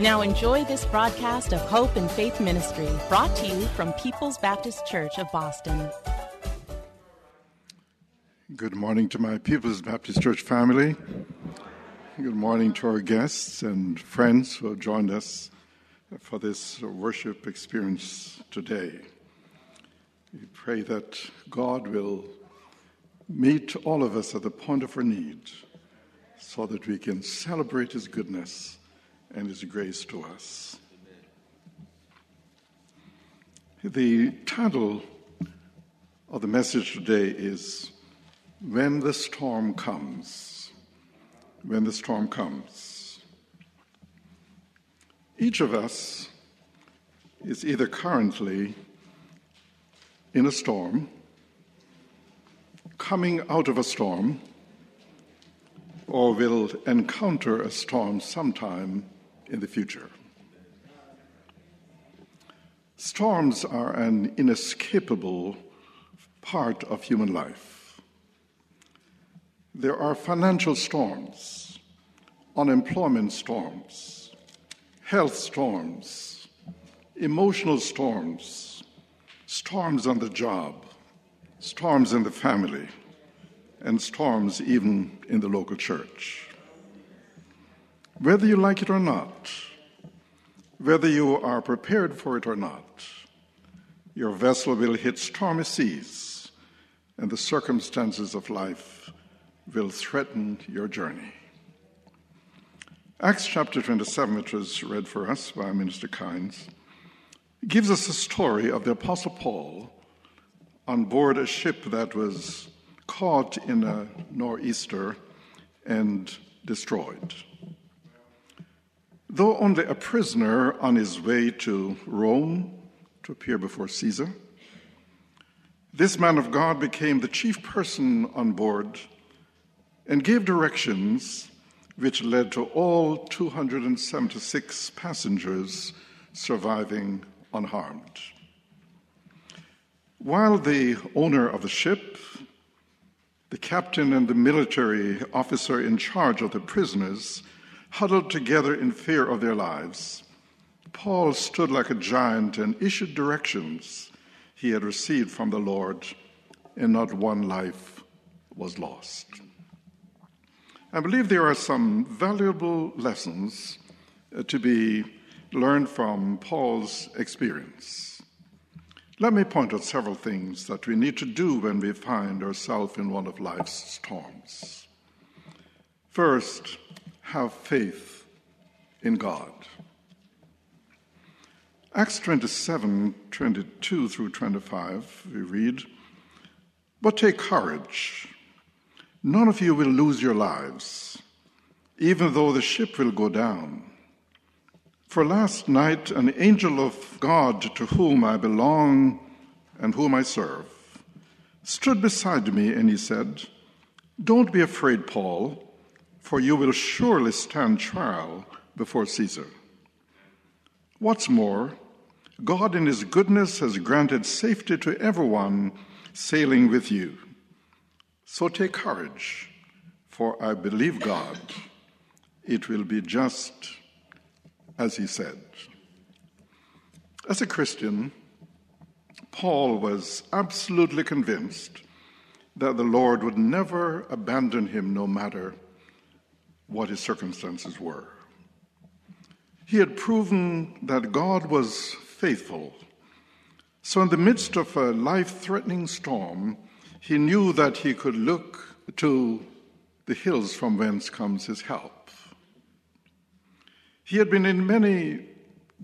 Now enjoy this broadcast of Hope and Faith Ministry, brought to you from People's Baptist Church of Boston. Good morning to my People's Baptist Church family. Good morning to our guests and friends who have joined us for this worship experience today. We pray that God will meet all of us at the point of our need so that we can celebrate His goodness and His grace to us. The title of the message today is When the Storm Comes. When the Storm Comes. Each of us is either currently in a storm, coming out of a storm, or will encounter a storm sometime in the future. Storms are an inescapable part of human life. There are financial storms, unemployment storms, health storms, emotional storms, storms on the job, storms in the family, and storms even in the local church. Whether you like it or not, whether you are prepared for it or not, your vessel will hit stormy seas, and the circumstances of life will threaten your journey. Acts chapter 27, which was read for us by Minister Kynes, gives us a story of the Apostle Paul on board a ship that was caught in a nor'easter and destroyed. Though only a prisoner on his way to Rome to appear before Caesar, this man of God became the chief person on board and gave directions which led to all 276 passengers surviving unharmed. While the owner of the ship, the captain, and the military officer in charge of the prisoners huddled together in fear of their lives, Paul stood like a giant and issued directions he had received from the Lord, and not one life was lost. I believe there are some valuable lessons uh, to be learned from Paul's experience. Let me point out several things that we need to do when we find ourselves in one of life's storms. First, have faith in God. Acts 27 22 through 25, we read, But take courage. None of you will lose your lives, even though the ship will go down. For last night, an angel of God to whom I belong and whom I serve stood beside me and he said, Don't be afraid, Paul for you will surely stand trial before Caesar. What's more, God in His goodness has granted safety to everyone sailing with you. So take courage, for I believe God. It will be just as He said. As a Christian, Paul was absolutely convinced that the Lord would never abandon him no matter what his circumstances were. He had proven that God was faithful. So, in the midst of a life threatening storm, he knew that he could look to the hills from whence comes his help. He had been in many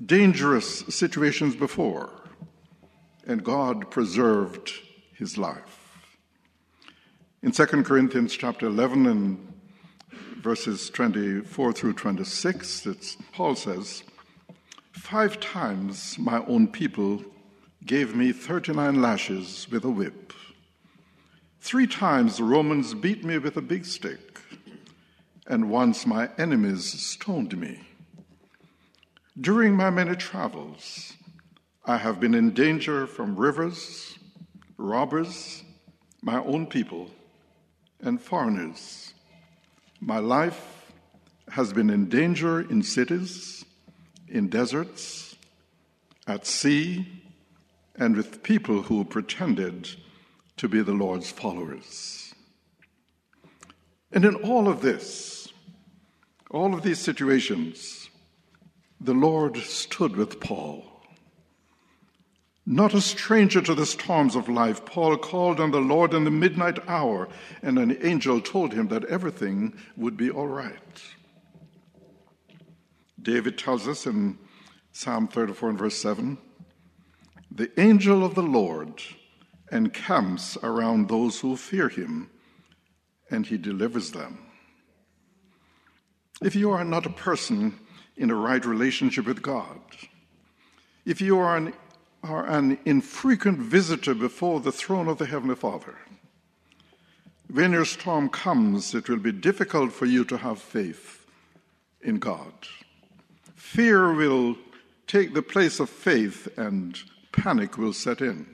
dangerous situations before, and God preserved his life. In 2 Corinthians chapter 11 and verses 24 through 26, it's, Paul says, Five times my own people gave me 39 lashes with a whip. Three times the Romans beat me with a big stick, and once my enemies stoned me. During my many travels, I have been in danger from rivers, robbers, my own people, and foreigners. My life has been in danger in cities, in deserts, at sea, and with people who pretended to be the Lord's followers. And in all of this, all of these situations, the Lord stood with Paul. Not a stranger to the storms of life, Paul called on the Lord in the midnight hour, and an angel told him that everything would be all right. David tells us in Psalm 34 and verse 7 The angel of the Lord encamps around those who fear him, and he delivers them. If you are not a person in a right relationship with God, if you are an, are an infrequent visitor before the throne of the Heavenly Father, when your storm comes, it will be difficult for you to have faith in God. Fear will take the place of faith, and panic will set in.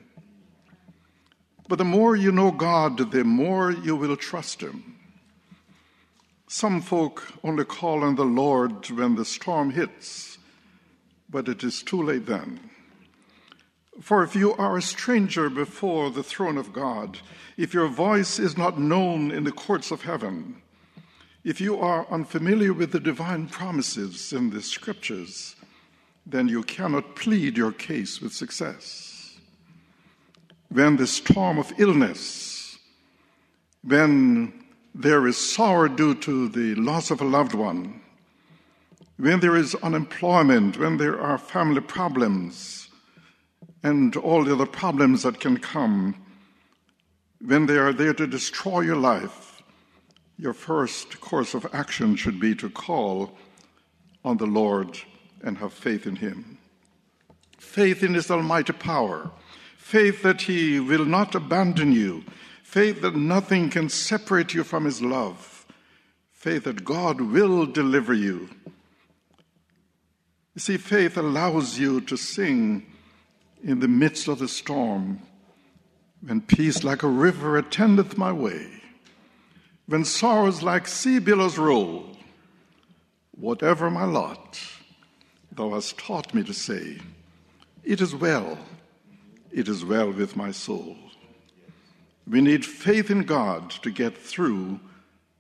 But the more you know God, the more you will trust Him. Some folk only call on the Lord when the storm hits, but it is too late then. For if you are a stranger before the throne of God, if your voice is not known in the courts of heaven, if you are unfamiliar with the divine promises in the scriptures, then you cannot plead your case with success. When the storm of illness, when there is sorrow due to the loss of a loved one, when there is unemployment, when there are family problems, and all the other problems that can come, when they are there to destroy your life, your first course of action should be to call on the Lord and have faith in Him. Faith in His almighty power faith that He will not abandon you, faith that nothing can separate you from His love, faith that God will deliver you. You see, faith allows you to sing in the midst of the storm, when peace like a river attendeth my way, when sorrows like sea billows roll. Whatever my lot, thou hast taught me to say, It is well it is well with my soul. We need faith in God to get through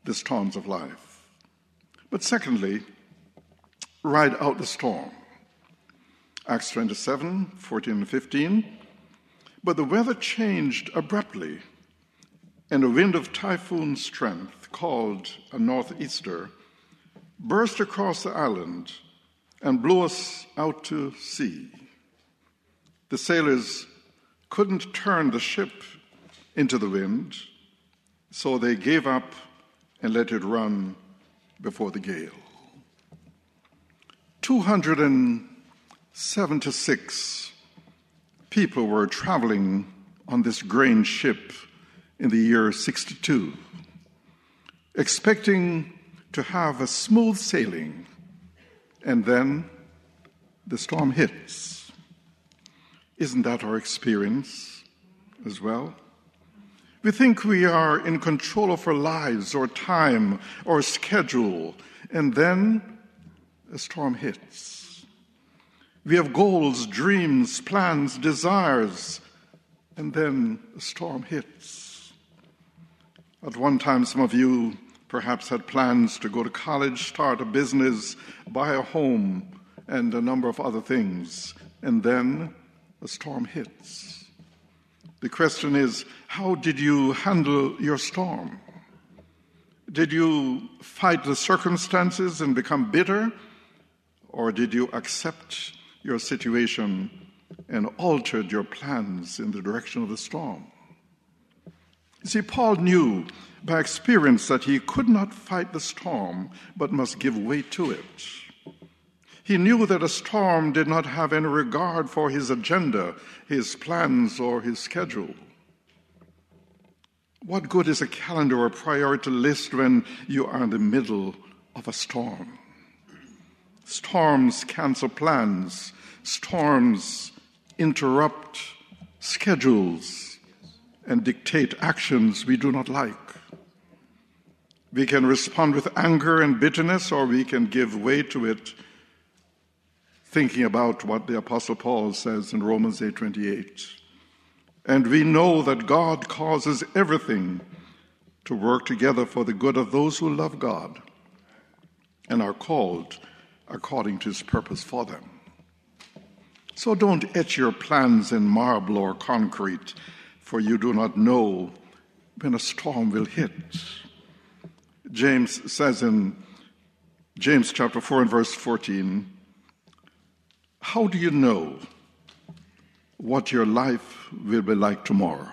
the storms of life. But secondly, ride out the storm. Acts 27 14 and 15. But the weather changed abruptly, and a wind of typhoon strength, called a northeaster, burst across the island and blew us out to sea. The sailors couldn't turn the ship into the wind, so they gave up and let it run before the gale. 276 people were traveling on this grain ship in the year 62, expecting to have a smooth sailing, and then the storm hits. Isn't that our experience as well? We think we are in control of our lives or time or schedule, and then a storm hits. We have goals, dreams, plans, desires, and then a storm hits. At one time, some of you perhaps had plans to go to college, start a business, buy a home, and a number of other things. And then a storm hits. The question is how did you handle your storm? Did you fight the circumstances and become bitter? Or did you accept your situation and altered your plans in the direction of the storm? You see, Paul knew by experience that he could not fight the storm, but must give way to it. He knew that a storm did not have any regard for his agenda, his plans, or his schedule. What good is a calendar or priority list when you are in the middle of a storm? Storms cancel plans, storms interrupt schedules, and dictate actions we do not like. We can respond with anger and bitterness, or we can give way to it, thinking about what the Apostle Paul says in Romans 8:28. And we know that God causes everything to work together for the good of those who love God and are called according to his purpose for them. So don't etch your plans in marble or concrete, for you do not know when a storm will hit. James says in James chapter 4 and verse 14, How do you know what your life will be like tomorrow?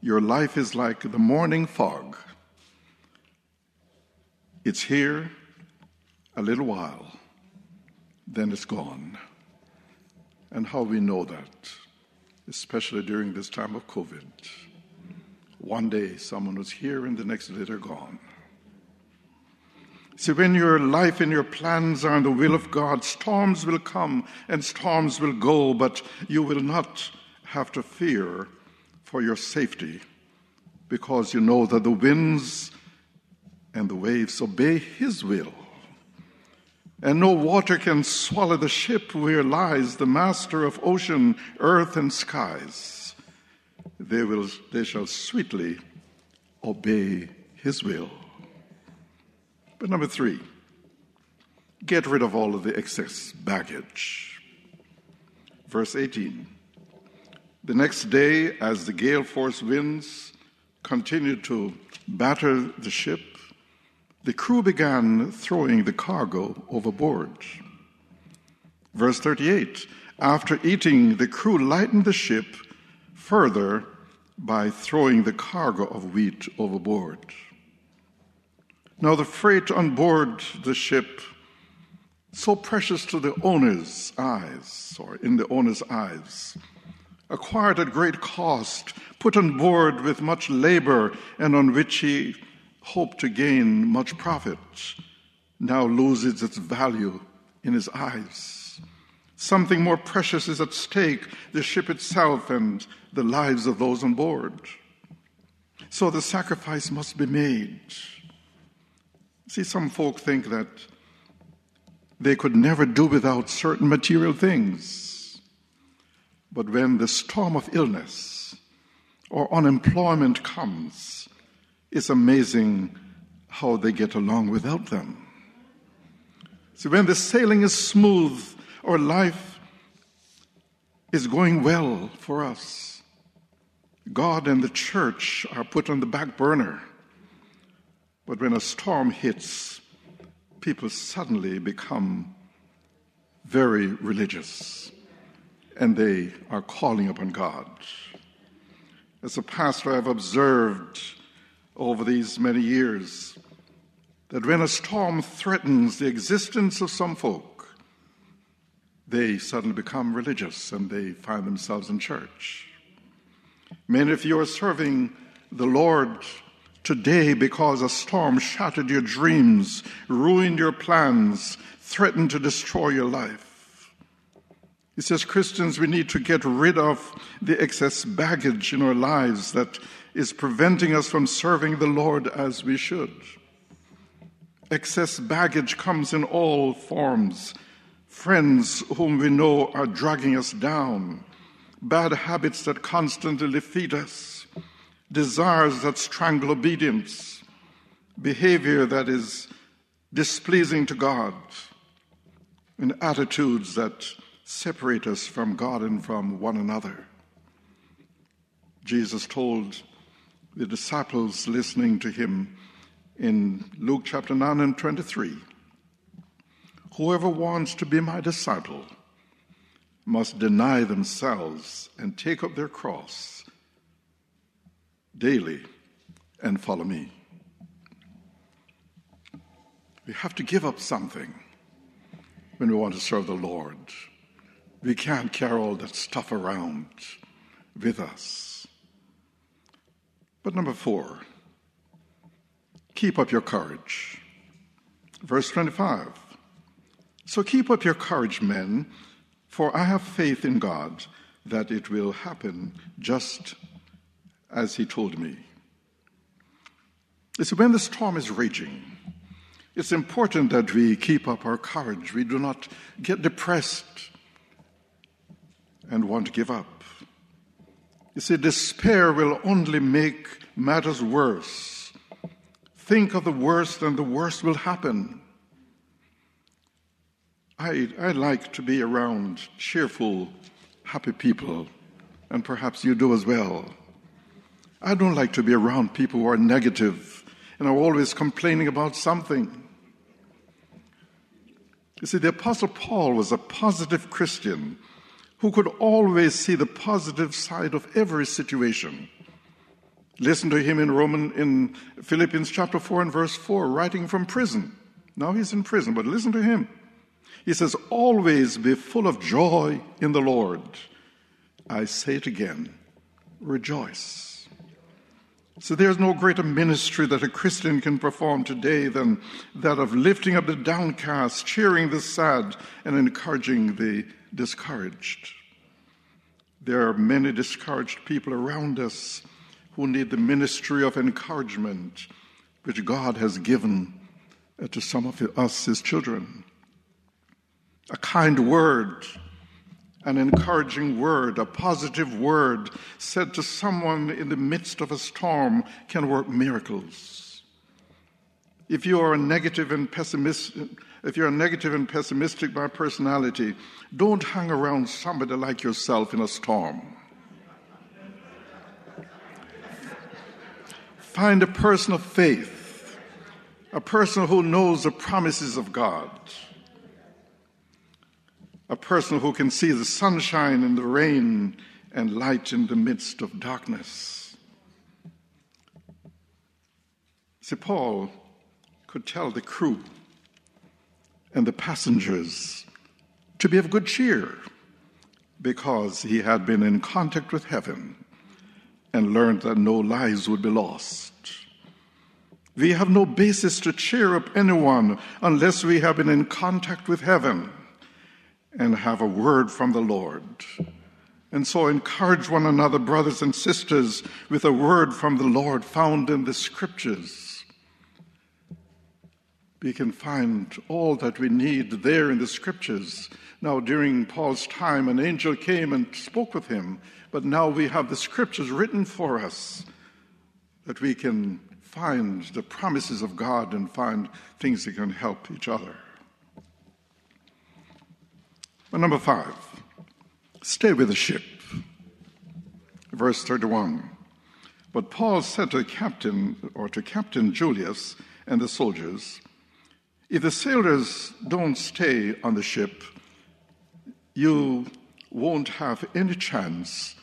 Your life is like the morning fog. It's here a little while, then it's gone. And how we know that, especially during this time of COVID. One day someone was here and the next day they're gone. See, when your life and your plans are in the will of God, storms will come and storms will go, but you will not have to fear for your safety because you know that the winds and the waves obey His will. And no water can swallow the ship where lies the master of ocean, earth, and skies. They, will, they shall sweetly obey his will. But number three, get rid of all of the excess baggage. Verse 18 The next day, as the gale force winds continued to batter the ship, the crew began throwing the cargo overboard. Verse 38 After eating, the crew lightened the ship further by throwing the cargo of wheat overboard. Now, the freight on board the ship, so precious to the owner's eyes, or in the owner's eyes, acquired at great cost, put on board with much labor, and on which he hoped to gain much profit, now loses its value in his eyes. Something more precious is at stake the ship itself and the lives of those on board. So the sacrifice must be made. See, some folk think that they could never do without certain material things. But when the storm of illness or unemployment comes, it's amazing how they get along without them. See, when the sailing is smooth or life is going well for us, God and the church are put on the back burner. But when a storm hits, people suddenly become very religious and they are calling upon God. As a pastor, I've observed over these many years that when a storm threatens the existence of some folk, they suddenly become religious and they find themselves in church. Many of you are serving the Lord today because a storm shattered your dreams, ruined your plans, threatened to destroy your life. He says, Christians, we need to get rid of the excess baggage in our lives that is preventing us from serving the Lord as we should. Excess baggage comes in all forms. Friends whom we know are dragging us down, bad habits that constantly defeat us, desires that strangle obedience, behavior that is displeasing to God. and attitudes that separate us from God and from one another. Jesus told the disciples listening to him in Luke chapter 9 and 23 Whoever wants to be my disciple must deny themselves and take up their cross daily and follow me. We have to give up something when we want to serve the Lord. We can't carry all that stuff around with us. But number four, keep up your courage. Verse 25. So keep up your courage, men, for I have faith in God that it will happen just as He told me. You see, when the storm is raging, it's important that we keep up our courage. We do not get depressed and want to give up. You see, despair will only make matters worse. Think of the worst, and the worst will happen. I, I like to be around cheerful, happy people, and perhaps you do as well. I don't like to be around people who are negative and are always complaining about something. You see, the Apostle Paul was a positive Christian who could always see the positive side of every situation. Listen to him in Roman in Philippians chapter 4 and verse 4, writing from prison. Now he's in prison, but listen to him. He says, Always be full of joy in the Lord. I say it again, rejoice. So there's no greater ministry that a Christian can perform today than that of lifting up the downcast, cheering the sad, and encouraging the discouraged. There are many discouraged people around us who need the ministry of encouragement which God has given uh, to some of us, his children. A kind word, an encouraging word, a positive word said to someone in the midst of a storm can work miracles. If you are a negative and pessimistic, if you're negative and pessimistic by personality, don't hang around somebody like yourself in a storm. Find a person of faith, a person who knows the promises of God a person who can see the sunshine and the rain and light in the midst of darkness. See, Paul could tell the crew and the passengers to be of good cheer because he had been in contact with heaven and learned that no lives would be lost. We have no basis to cheer up anyone unless we have been in contact with heaven and have a word from the Lord. And so encourage one another, brothers and sisters, with a word from the Lord found in the scriptures. We can find all that we need there in the scriptures. Now, during Paul's time, an angel came and spoke with him, but now we have the scriptures written for us that we can find the promises of God and find things that can help each other. But number five, stay with the ship. Verse 31. But Paul said to the captain, or to Captain Julius and the soldiers, if the sailors don't stay on the ship, you won't have any chance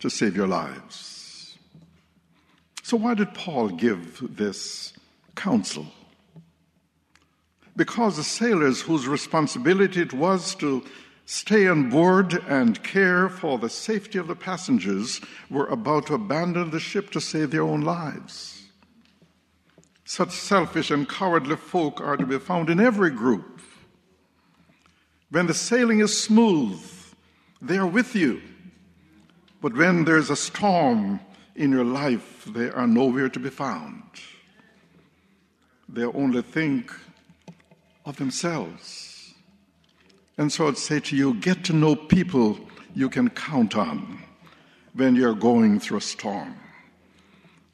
to save your lives. So, why did Paul give this counsel? because the sailors whose responsibility it was to stay on board and care for the safety of the passengers were about to abandon the ship to save their own lives. Such selfish and cowardly folk are to be found in every group. When the sailing is smooth, they are with you. But when there's a storm in your life, they are nowhere to be found. They only think of themselves. And so I'd say to you get to know people you can count on when you're going through a storm.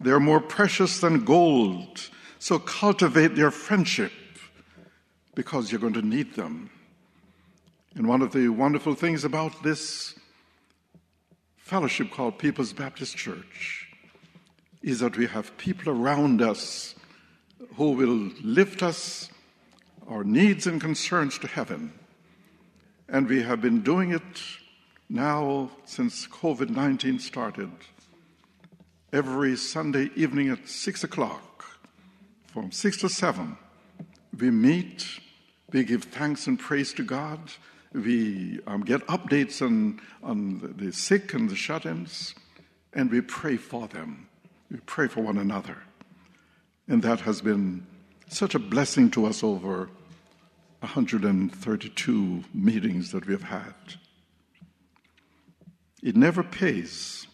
They're more precious than gold, so cultivate their friendship because you're going to need them And one of the wonderful things about this fellowship called People's Baptist Church is that we have people around us who will lift us, our needs and concerns to heaven. And we have been doing it now since COVID 19 started. Every Sunday evening at 6 o'clock, from 6 to 7, we meet, we give thanks and praise to God, we um, get updates on, on the sick and the shut ins, and we pray for them. We pray for one another. And that has been such a blessing to us over 132 meetings that we've had. It never pays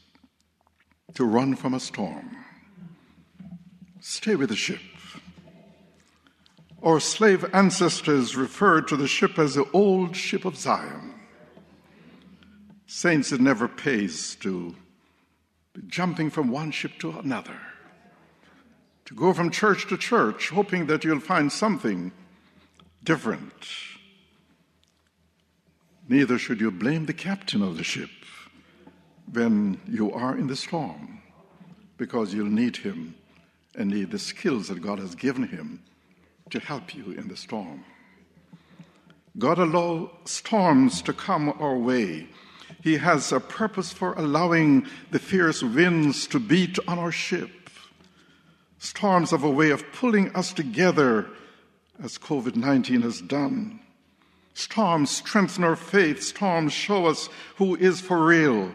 to run from a storm. Stay with the ship. Our slave ancestors referred to the ship as the old ship of Zion. Saints, it never pays to be jumping from one ship to another, to go from church to church, hoping that you'll find something different. Neither should you blame the captain of the ship when you are in the storm, because you'll need him and need the skills that God has given him to help you in the storm. God allows storms to come our way. He has a purpose for allowing the fierce winds to beat on our ship. Storms have a way of pulling us together, as COVID 19 has done. Storms strengthen our faith. Storms show us who is for real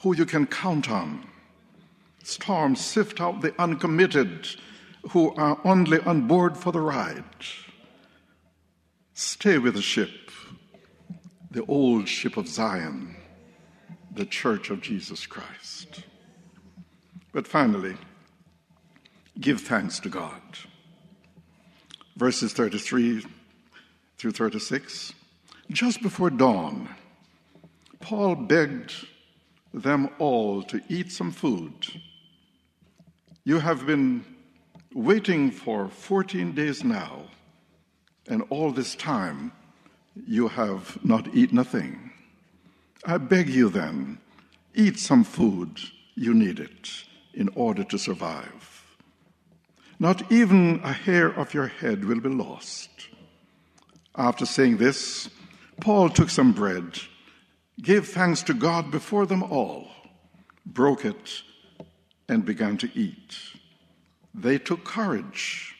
who you can count on. Storms sift out the uncommitted who are only on board for the ride. Stay with the ship, the old ship of Zion, the church of Jesus Christ. But finally, give thanks to God. Verses 33 through 36. Just before dawn, Paul begged them all to eat some food. You have been waiting for 14 days now, and all this time you have not eaten a thing. I beg you then, eat some food, you need it in order to survive. Not even a hair of your head will be lost. After saying this, Paul took some bread gave thanks to God before them all, broke it, and began to eat. They took courage,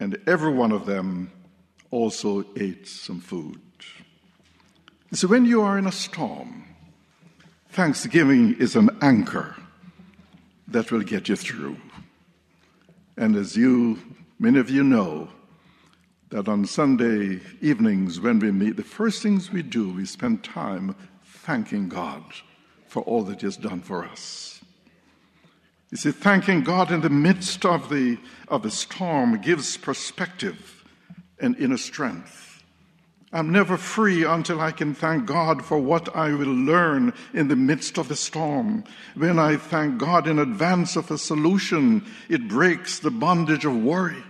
and every one of them also ate some food. So, when you are in a storm, thanksgiving is an anchor that will get you through. And as you, many of you know, that on Sunday evenings when we meet, the first things we do, we spend time thanking God for all that He has done for us. You see, thanking God in the midst of the, of the storm gives perspective and inner strength. I'm never free until I can thank God for what I will learn in the midst of the storm. When I thank God in advance of a solution, it breaks the bondage of worry.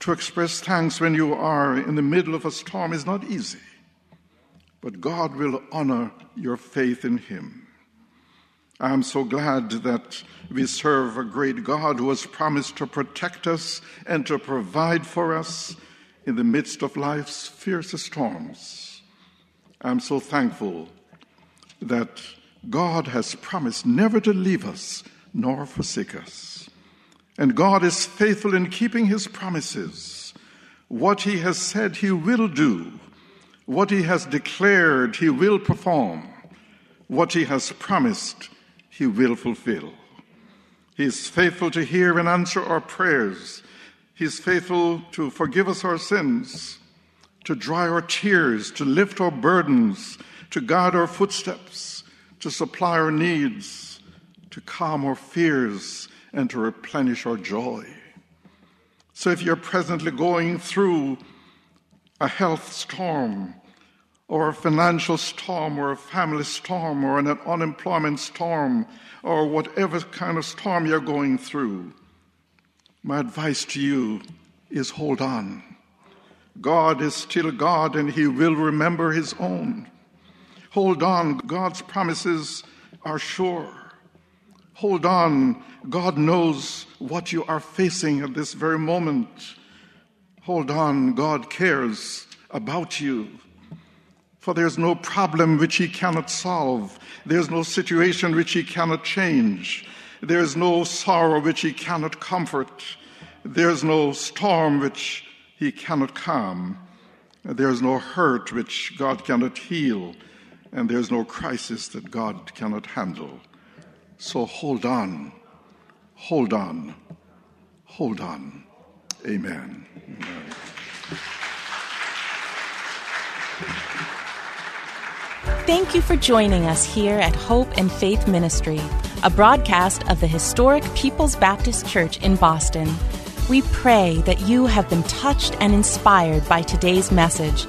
To express thanks when you are in the middle of a storm is not easy, but God will honor your faith in Him. I am so glad that we serve a great God who has promised to protect us and to provide for us in the midst of life's fiercest storms. I'm so thankful that God has promised never to leave us nor forsake us. And God is faithful in keeping his promises. What he has said he will do, what he has declared he will perform, what he has promised he will fulfill. He is faithful to hear and answer our prayers. He is faithful to forgive us our sins, to dry our tears, to lift our burdens, to guide our footsteps, to supply our needs, to calm our fears, and to replenish our joy. So if you're presently going through a health storm, or a financial storm, or a family storm, or an unemployment storm, or whatever kind of storm you're going through, my advice to you is hold on. God is still God and he will remember his own. Hold on, God's promises are sure. Hold on, God knows what you are facing at this very moment. Hold on, God cares about you. For there's no problem which he cannot solve. There's no situation which he cannot change. There's no sorrow which he cannot comfort. There's no storm which he cannot calm. There's no hurt which God cannot heal. And there's no crisis that God cannot handle. So hold on, hold on, hold on. Amen. Amen. Thank you for joining us here at Hope and Faith Ministry, a broadcast of the historic People's Baptist Church in Boston. We pray that you have been touched and inspired by today's message.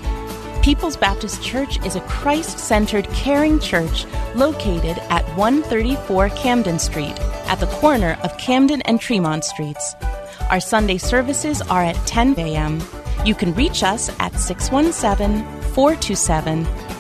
People's Baptist Church is a Christ centered, caring church located at 134 Camden Street, at the corner of Camden and Tremont Streets. Our Sunday services are at 10 a.m. You can reach us at 617 427